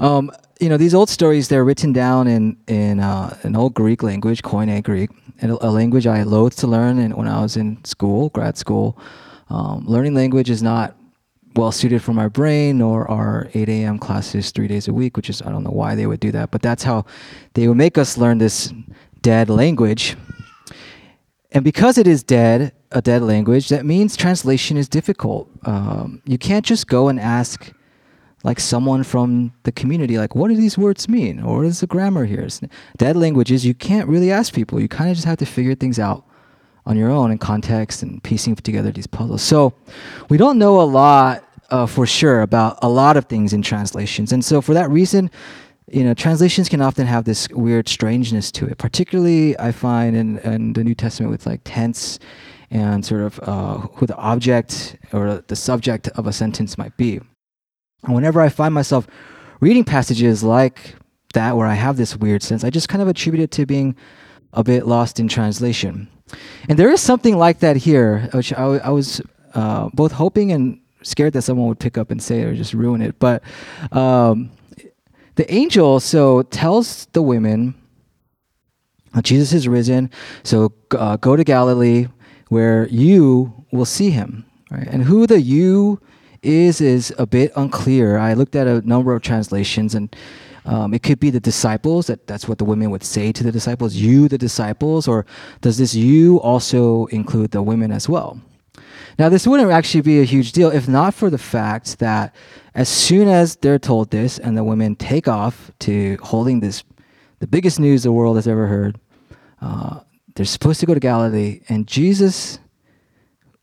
Um, you know, these old stories, they're written down in, in uh, an old Greek language, Koine Greek, a language I loathed to learn and when I was in school, grad school. Um, learning language is not well suited for my brain nor our 8 a.m. classes three days a week, which is, I don't know why they would do that, but that's how they would make us learn this dead language. And because it is dead, a dead language, that means translation is difficult. Um, you can't just go and ask like someone from the community, like, what do these words mean? Or what is the grammar here? Dead languages, you can't really ask people. You kind of just have to figure things out on your own in context and piecing together these puzzles. So we don't know a lot uh, for sure about a lot of things in translations. And so for that reason, you know, translations can often have this weird strangeness to it. Particularly, I find in, in the New Testament with like tense and sort of uh, who the object or the subject of a sentence might be. And whenever I find myself reading passages like that, where I have this weird sense, I just kind of attribute it to being a bit lost in translation. And there is something like that here, which I, I was uh, both hoping and scared that someone would pick up and say it or just ruin it. But um, the angel so tells the women, Jesus is risen, so uh, go to Galilee where you will see him. Right? And who the you is is a bit unclear. I looked at a number of translations and um, it could be the disciples, that, that's what the women would say to the disciples, you, the disciples, or does this you also include the women as well? Now, this wouldn't actually be a huge deal if not for the fact that as soon as they're told this and the women take off to holding this, the biggest news the world has ever heard, uh, they're supposed to go to Galilee, and Jesus,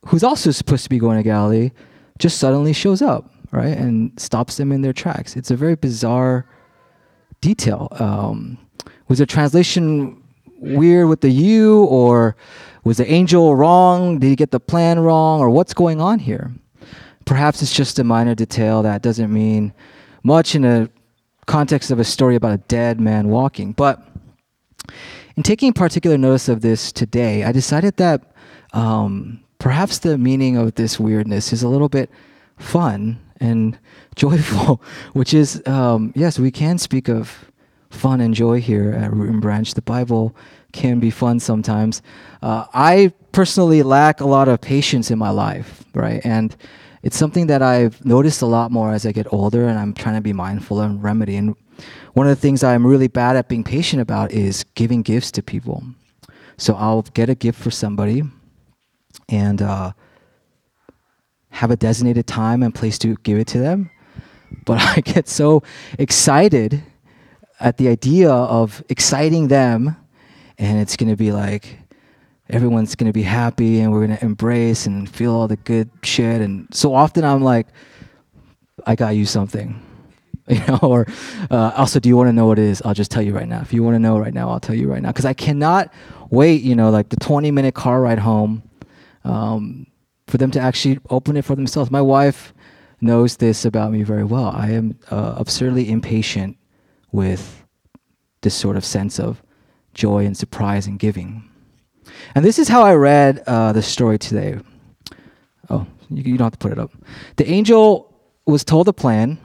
who's also supposed to be going to Galilee, just suddenly shows up, right, and stops them in their tracks. It's a very bizarre detail. Um, was the translation weird with the you, or was the angel wrong? Did he get the plan wrong, or what's going on here? Perhaps it's just a minor detail that doesn't mean much in a context of a story about a dead man walking. But in taking particular notice of this today, I decided that um, perhaps the meaning of this weirdness is a little bit fun and joyful, which is, um, yes, we can speak of fun and joy here at Root and Branch. The Bible can be fun sometimes. Uh, I personally lack a lot of patience in my life, right? And it's something that I've noticed a lot more as I get older, and I'm trying to be mindful and remedy. And one of the things I'm really bad at being patient about is giving gifts to people. So I'll get a gift for somebody, and uh, have a designated time and place to give it to them. But I get so excited at the idea of exciting them, and it's going to be like everyone's going to be happy and we're going to embrace and feel all the good shit. And so often I'm like, I got you something. You know, or uh, also, do you want to know what it is? I'll just tell you right now. If you want to know right now, I'll tell you right now. Because I cannot wait, you know, like the 20 minute car ride home um, for them to actually open it for themselves. My wife knows this about me very well. I am uh, absurdly impatient with this sort of sense of joy and surprise and giving. And this is how I read uh, the story today. Oh, you, you don't have to put it up. The angel was told the plan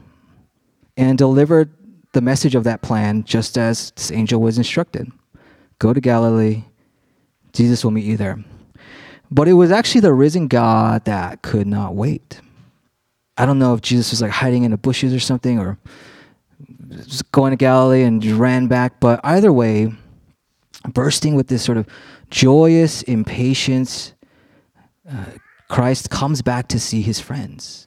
and delivered the message of that plan just as this angel was instructed Go to Galilee, Jesus will meet you there. But it was actually the risen God that could not wait. I don't know if Jesus was like hiding in the bushes or something or just going to Galilee and ran back, but either way, bursting with this sort of joyous impatience, uh, Christ comes back to see his friends.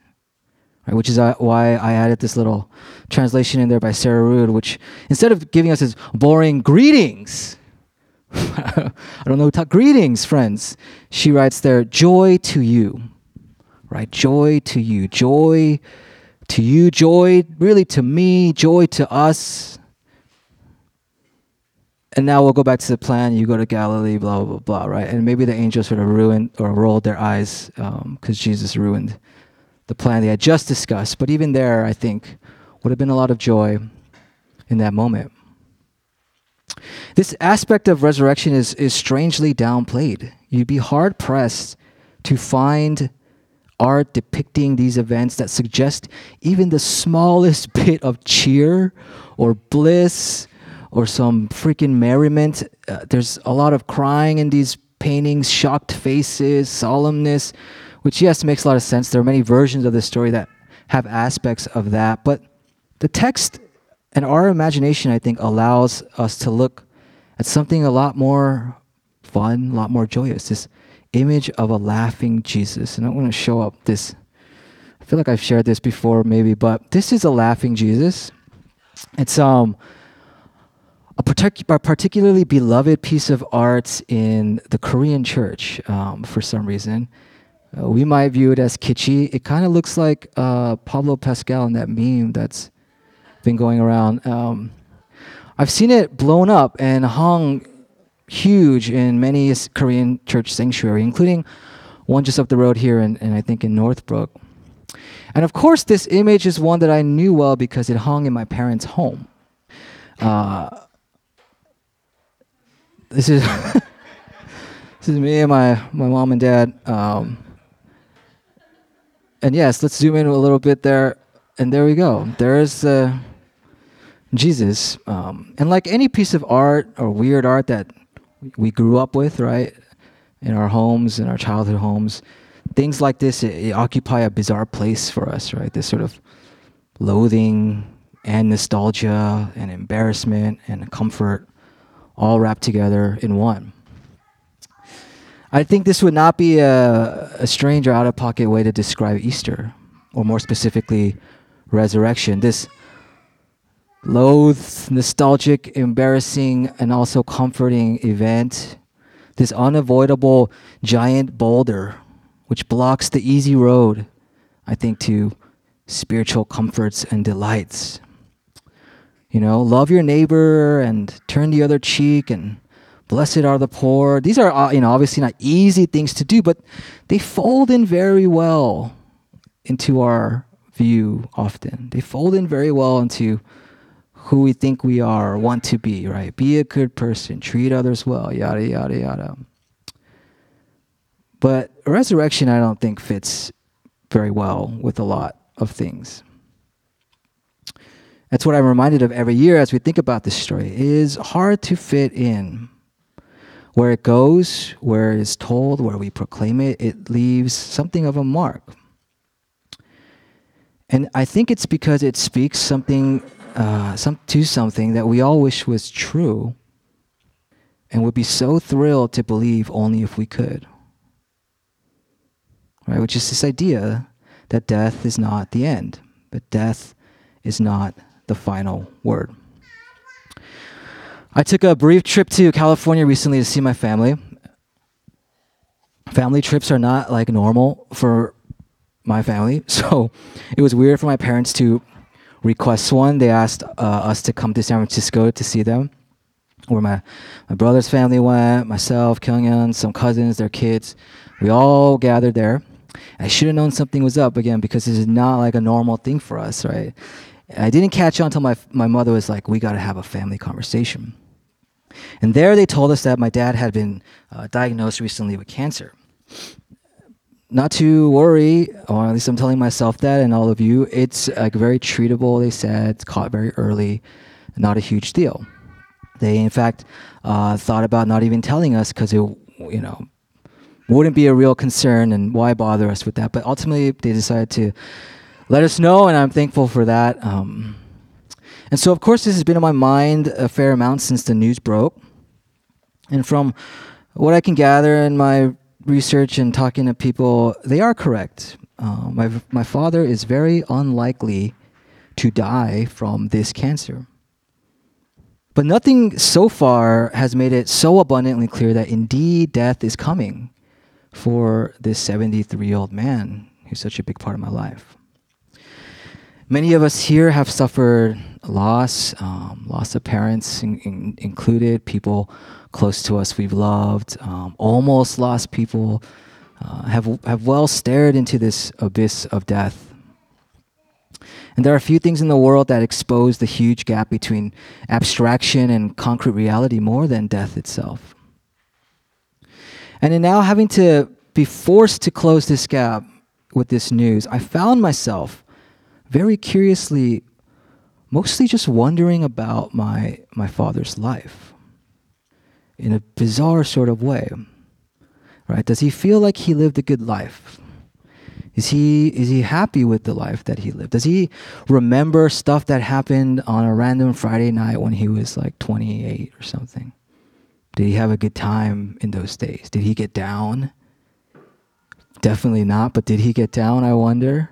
Right, which is uh, why I added this little translation in there by Sarah Ruden, which instead of giving us his boring greetings, I don't know. Talk, greetings, friends. She writes there, joy to you, right? Joy to you, joy to you, joy really to me, joy to us. And now we'll go back to the plan. You go to Galilee, blah, blah, blah, blah right? And maybe the angels sort of ruined or rolled their eyes because um, Jesus ruined the plan they had just discussed. But even there, I think, would have been a lot of joy in that moment. This aspect of resurrection is, is strangely downplayed. You'd be hard pressed to find art depicting these events that suggest even the smallest bit of cheer or bliss or some freaking merriment. Uh, there's a lot of crying in these paintings, shocked faces, solemnness, which, yes, makes a lot of sense. There are many versions of the story that have aspects of that. But the text and our imagination, I think, allows us to look at something a lot more fun, a lot more joyous. This image of a laughing Jesus. And I want to show up this. I feel like I've shared this before, maybe, but this is a laughing Jesus. It's um a, partic- a particularly beloved piece of art in the Korean church um, for some reason. Uh, we might view it as kitschy. It kind of looks like uh, Pablo Pascal in that meme that's been going around. Um, I've seen it blown up and hung huge in many Korean church sanctuary, including one just up the road here, and, I think in Northbrook. And of course, this image is one that I knew well because it hung in my parents' home. Uh, this is this is me and my, my mom and dad. Um, and yes, let's zoom in a little bit there, and there we go. There's uh, Jesus. Um, and like any piece of art or weird art that we grew up with, right, in our homes, in our childhood homes, things like this it, it occupy a bizarre place for us, right? This sort of loathing and nostalgia and embarrassment and comfort all wrapped together in one. I think this would not be a, a strange or out of pocket way to describe Easter, or more specifically, resurrection. This loathed, nostalgic, embarrassing, and also comforting event. This unavoidable giant boulder, which blocks the easy road, I think, to spiritual comforts and delights. You know, love your neighbor and turn the other cheek and blessed are the poor. These are, uh, you know, obviously not easy things to do, but they fold in very well into our view often. They fold in very well into who we think we are or want to be, right? Be a good person, treat others well, yada, yada, yada. But resurrection, I don't think, fits very well with a lot of things. That's what I'm reminded of every year as we think about this story. It is hard to fit in. Where it goes, where it is told, where we proclaim it, it leaves something of a mark. And I think it's because it speaks something uh, some, to something that we all wish was true and would be so thrilled to believe only if we could. Right? Which is this idea that death is not the end, but death is not the final word. I took a brief trip to California recently to see my family. Family trips are not like normal for my family, so it was weird for my parents to request one. They asked uh, us to come to San Francisco to see them, where my, my brother's family went, myself, Kyunghyun, some cousins, their kids. We all gathered there. I should have known something was up again because this is not like a normal thing for us, right? I didn't catch on until my, my mother was like, we got to have a family conversation. And there they told us that my dad had been uh, diagnosed recently with cancer not to worry, or at least I'm telling myself that and all of you, it's like very treatable, they said, it's caught very early, not a huge deal. They, in fact, uh, thought about not even telling us because it, you know, wouldn't be a real concern and why bother us with that. But ultimately, they decided to let us know, and I'm thankful for that. Um, and so, of course, this has been on my mind a fair amount since the news broke. And from what I can gather in my research and talking to people, they are correct. Uh, my, my father is very unlikely to die from this cancer. But nothing so far has made it so abundantly clear that indeed death is coming for this 73 year old man who's such a big part of my life. Many of us here have suffered loss, um, loss of parents in, in, included, people close to us we've loved, um, almost lost people, uh, have, have well stared into this abyss of death. And there are a few things in the world that expose the huge gap between abstraction and concrete reality more than death itself. And in now having to be forced to close this gap, with this news, I found myself very curiously mostly just wondering about my my father's life in a bizarre sort of way. Right? Does he feel like he lived a good life? Is he is he happy with the life that he lived? Does he remember stuff that happened on a random Friday night when he was like 28 or something? Did he have a good time in those days? Did he get down? Definitely not, but did he get down, I wonder?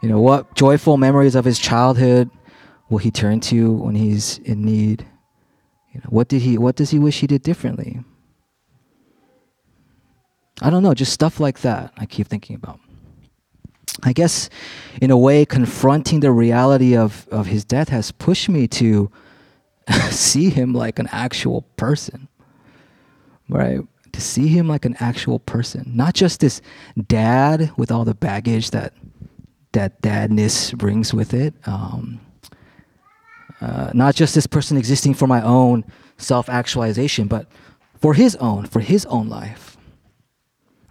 You know, what joyful memories of his childhood will he turn to when he's in need? You know, what did he what does he wish he did differently? I don't know, just stuff like that I keep thinking about. I guess, in a way, confronting the reality of, of his death has pushed me to see him like an actual person, right? To see him like an actual person, not just this dad with all the baggage that that dadness brings with it. Um, uh, not just this person existing for my own self actualization, but for his own, for his own life.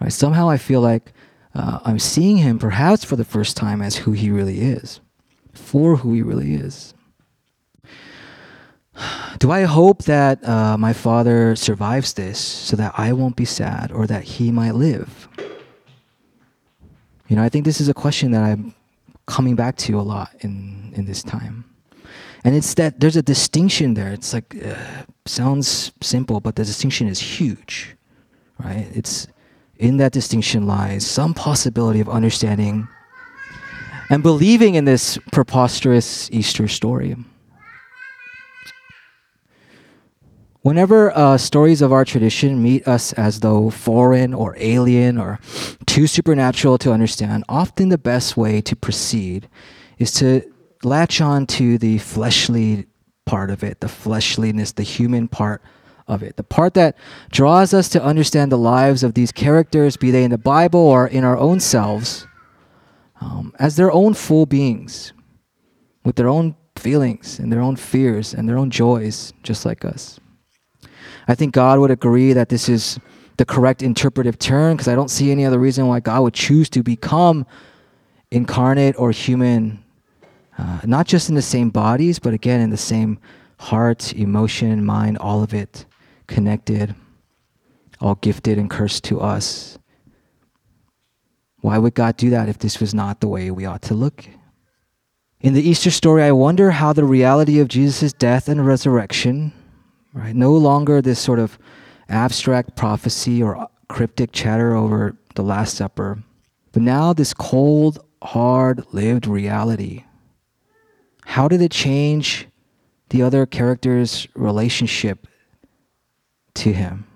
Right? Somehow I feel like uh, I'm seeing him perhaps for the first time as who he really is, for who he really is. Do I hope that uh, my father survives this so that I won't be sad or that he might live? You know, I think this is a question that I'm coming back to a lot in, in this time. And it's that there's a distinction there. It's like, uh, sounds simple, but the distinction is huge, right? It's in that distinction lies some possibility of understanding and believing in this preposterous Easter story. Whenever uh, stories of our tradition meet us as though foreign or alien or too supernatural to understand, often the best way to proceed is to latch on to the fleshly part of it, the fleshliness, the human part of it. The part that draws us to understand the lives of these characters, be they in the Bible or in our own selves, um, as their own full beings, with their own feelings and their own fears and their own joys, just like us. I think God would agree that this is the correct interpretive turn because I don't see any other reason why God would choose to become incarnate or human, uh, not just in the same bodies, but again in the same heart, emotion, mind, all of it connected, all gifted and cursed to us. Why would God do that if this was not the way we ought to look? In the Easter story, I wonder how the reality of Jesus' death and resurrection, right, no longer this sort of abstract prophecy or cryptic chatter over the Last Supper, but now this cold, hard lived reality. How did it change the other characters' relationship to him?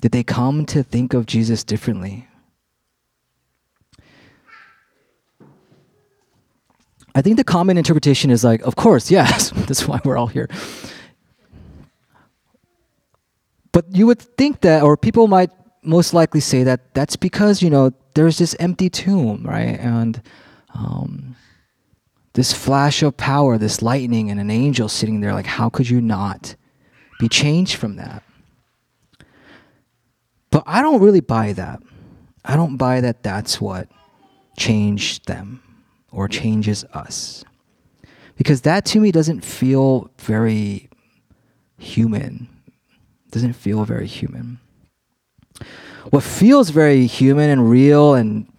Did they come to think of Jesus differently? I think the common interpretation is like, of course, yes, that's why we're all here. But you would think that, or people might most likely say that that's because, you know, there's this empty tomb, right? And um, this flash of power, this lightning, and an angel sitting there. Like, how could you not be changed from that. But I don't really buy that. I don't buy that that's what changed them or changes us. Because that to me doesn't feel very human. Doesn't feel very human. What feels very human and real and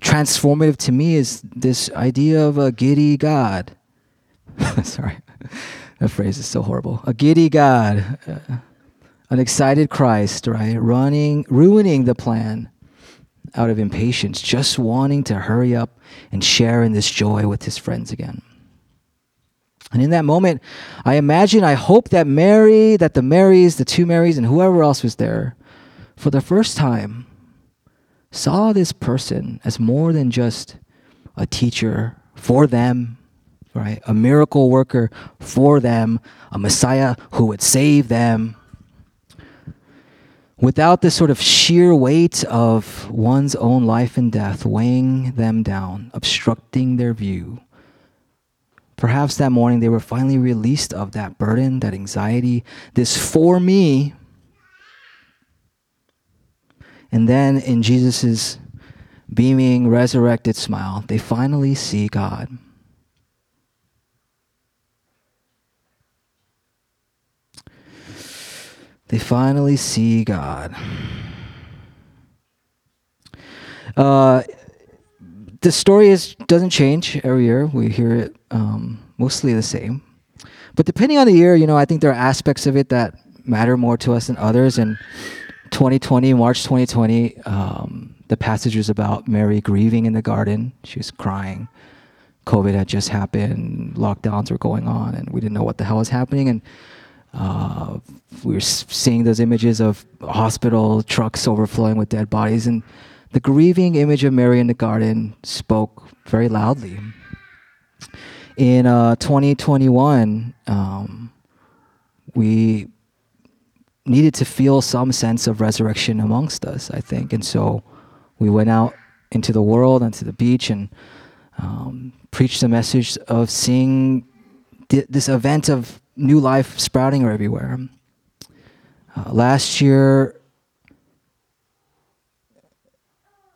transformative to me is this idea of a giddy God. Sorry. That phrase is so horrible. A giddy God, uh, an excited Christ, right? Running, ruining the plan out of impatience, just wanting to hurry up and share in this joy with his friends again. And in that moment, I imagine, I hope that Mary, that the Marys, the two Marys, and whoever else was there, for the first time, saw this person as more than just a teacher for them right? A miracle worker for them, a Messiah who would save them. Without this sort of sheer weight of one's own life and death weighing them down, obstructing their view. Perhaps that morning they were finally released of that burden, that anxiety, this for me. And then in Jesus' beaming, resurrected smile, they finally see God. They finally see God. Uh, the story is doesn't change every year. We hear it um, mostly the same, but depending on the year, you know, I think there are aspects of it that matter more to us than others. And 2020, March 2020, um, the passage was about Mary grieving in the garden. She was crying. COVID had just happened. Lockdowns were going on, and we didn't know what the hell was happening. And uh, we were seeing those images of hospital trucks overflowing with dead bodies, and the grieving image of Mary in the garden spoke very loudly. In uh, 2021, um, we needed to feel some sense of resurrection amongst us, I think. And so we went out into the world, onto the beach, and um, preached the message of seeing th- this event of new life sprouting everywhere. Uh, last year,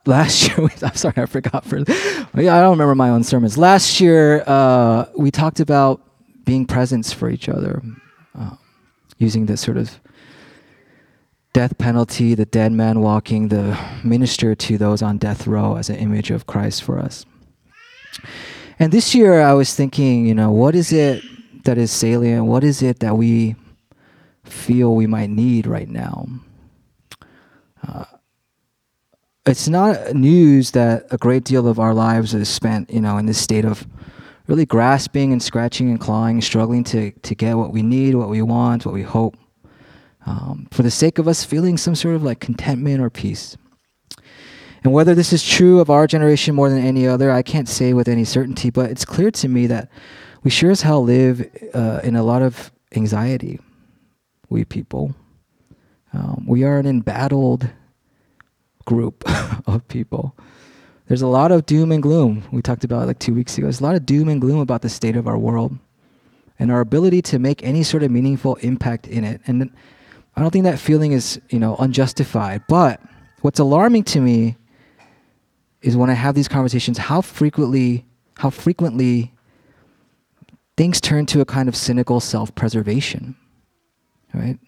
last year, I'm sorry, I forgot. For yeah, I don't remember my own sermons. Last year, uh, we talked about being presence for each other, uh, using this sort of death penalty, the dead man walking, the minister to those on death row as an image of Christ for us. And this year, I was thinking, you know, what is it that is salient? What is it that we feel we might need right now? Uh, it's not news that a great deal of our lives is spent, you know, in this state of really grasping and scratching and clawing, struggling to, to get what we need, what we want, what we hope, um, for the sake of us feeling some sort of like contentment or peace. And whether this is true of our generation more than any other, I can't say with any certainty, but it's clear to me that we sure as hell live uh, in a lot of anxiety, we people. Um, we are an embattled group of people. There's a lot of doom and gloom. We talked about like two weeks ago. There's a lot of doom and gloom about the state of our world and our ability to make any sort of meaningful impact in it. And I don't think that feeling is, you know, unjustified. But what's alarming to me is when I have these conversations, how frequently, how frequently things turn to a kind of cynical self-preservation, right?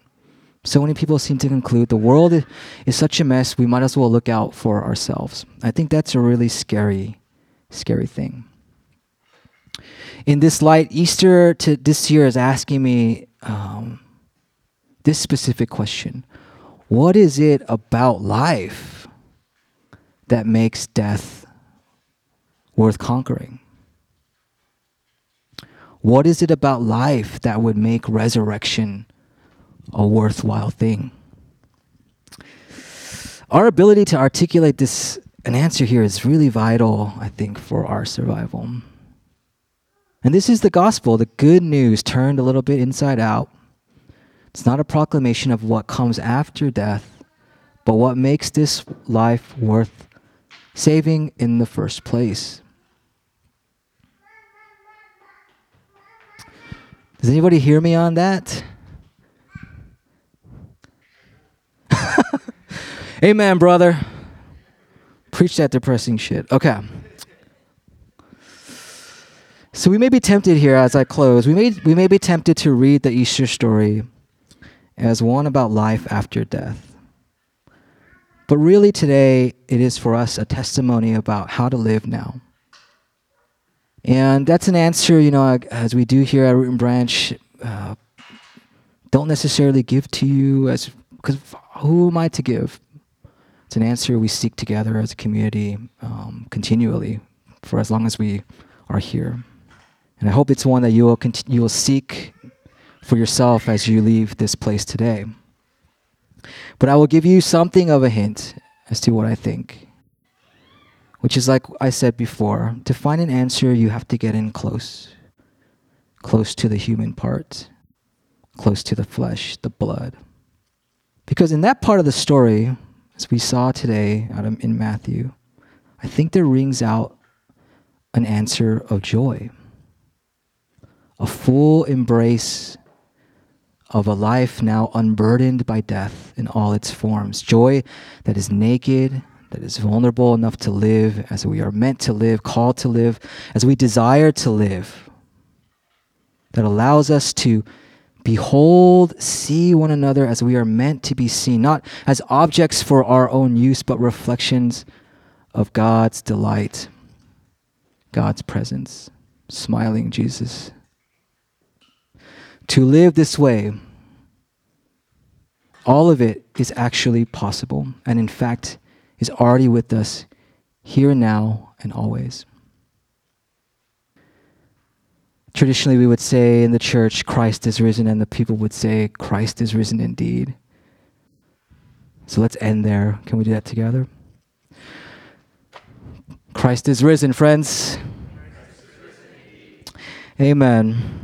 So many people seem to conclude the world is such a mess, we might as well look out for ourselves. I think that's a really scary, scary thing. In this light, Easter to this year is asking me um, this specific question What is it about life that makes death worth conquering? What is it about life that would make resurrection a worthwhile thing? Our ability to articulate this an answer here is really vital, I think, for our survival. And this is the gospel, the good news turned a little bit inside out. It's not a proclamation of what comes after death, but what makes this life worth saving in the first place. Does anybody hear me on that? Amen, brother. Preach that depressing shit. Okay. So we may be tempted here as I close. We may we may be tempted to read the Easter story as one about life after death. But really today it is for us a testimony about how to live now. And that's an answer, you know, as we do here at Root and Branch, uh, don't necessarily give to you as because who am I to give? It's an answer we seek together as a community um, continually for as long as we are here. And I hope it's one that you will cont- you will seek for yourself as you leave this place today. But I will give you something of a hint as to what I think. Which is like I said before, to find an answer you have to get in close. Close to the human part, close to the flesh, the blood. Because in that part of the story, as we saw today in Matthew, I think there rings out an answer of joy, a full embrace of a life now unburdened by death in all its forms. Joy that is naked, that is vulnerable enough to live as we are meant to live, called to live, as we desire to live. That allows us to behold, see one another as we are meant to be seen, not as objects for our own use, but reflections of God's delight, God's presence, smiling Jesus. To live this way, all of it is actually possible, and in fact, is already with us here and now and always. Traditionally, we would say in the church, Christ is risen, and the people would say, Christ is risen indeed. So let's end there. Can we do that together? Christ is risen, friends. Amen.